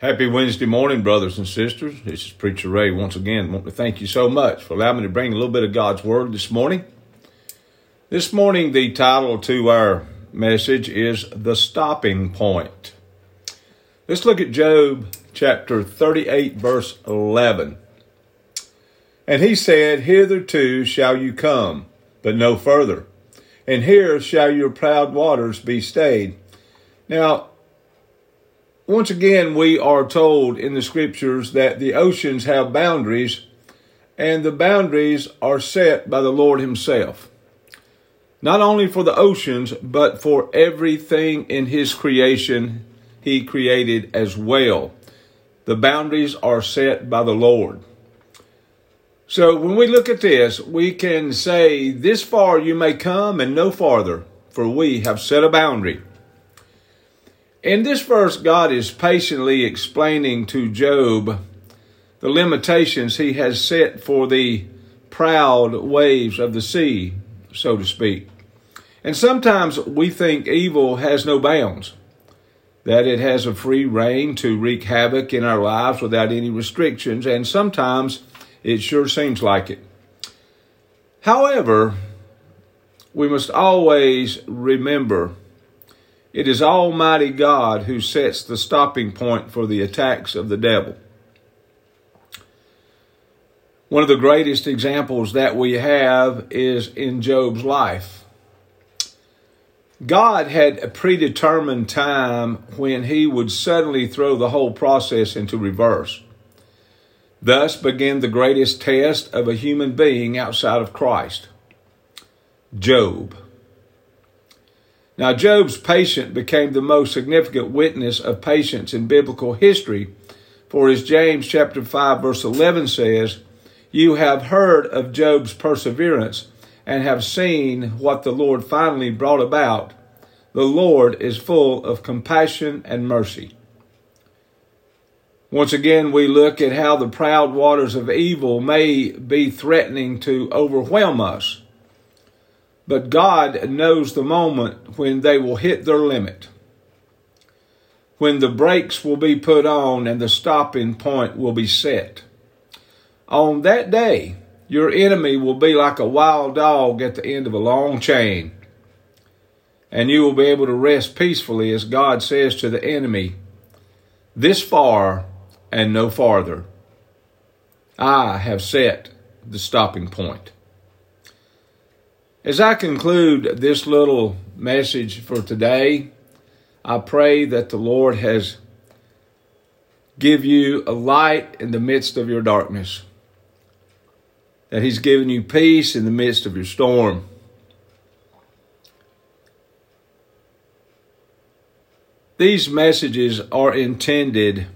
Happy Wednesday morning, brothers and sisters. This is Preacher Ray once again. I want to thank you so much for allowing me to bring a little bit of God's Word this morning. This morning, the title to our message is The Stopping Point. Let's look at Job chapter 38, verse 11. And he said, Hitherto shall you come, but no further, and here shall your proud waters be stayed. Now, once again, we are told in the scriptures that the oceans have boundaries, and the boundaries are set by the Lord Himself. Not only for the oceans, but for everything in His creation He created as well. The boundaries are set by the Lord. So when we look at this, we can say, This far you may come and no farther, for we have set a boundary. In this verse, God is patiently explaining to Job the limitations he has set for the proud waves of the sea, so to speak. And sometimes we think evil has no bounds, that it has a free rein to wreak havoc in our lives without any restrictions, and sometimes it sure seems like it. However, we must always remember it is Almighty God who sets the stopping point for the attacks of the devil. One of the greatest examples that we have is in Job's life. God had a predetermined time when he would suddenly throw the whole process into reverse. Thus began the greatest test of a human being outside of Christ Job. Now, Job's patience became the most significant witness of patience in biblical history, for as James chapter 5 verse 11 says, you have heard of Job's perseverance and have seen what the Lord finally brought about. The Lord is full of compassion and mercy. Once again, we look at how the proud waters of evil may be threatening to overwhelm us. But God knows the moment when they will hit their limit, when the brakes will be put on and the stopping point will be set. On that day, your enemy will be like a wild dog at the end of a long chain, and you will be able to rest peacefully as God says to the enemy, This far and no farther. I have set the stopping point. As I conclude this little message for today, I pray that the Lord has give you a light in the midst of your darkness. That he's given you peace in the midst of your storm. These messages are intended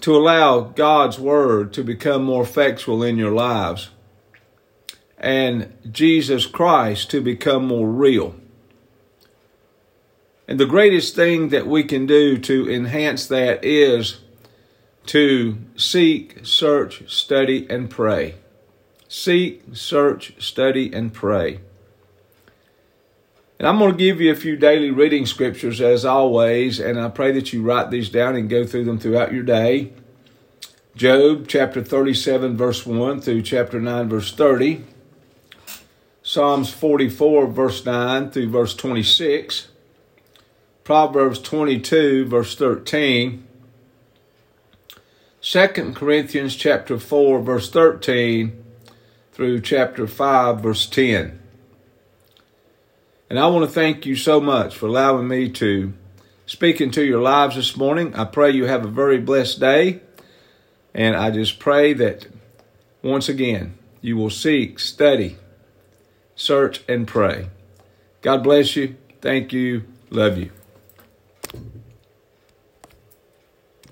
to allow God's word to become more effectual in your lives and Jesus Christ to become more real. And the greatest thing that we can do to enhance that is to seek, search, study, and pray. Seek, search, study, and pray. And I'm going to give you a few daily reading scriptures as always, and I pray that you write these down and go through them throughout your day. Job chapter 37, verse 1 through chapter 9, verse 30. Psalms 44, verse 9 through verse 26, Proverbs 22, verse 13, 2 Corinthians chapter 4, verse 13 through chapter 5, verse 10. And I want to thank you so much for allowing me to speak into your lives this morning. I pray you have a very blessed day. And I just pray that once again you will seek, study, search, and pray. God bless you. Thank you. Love you.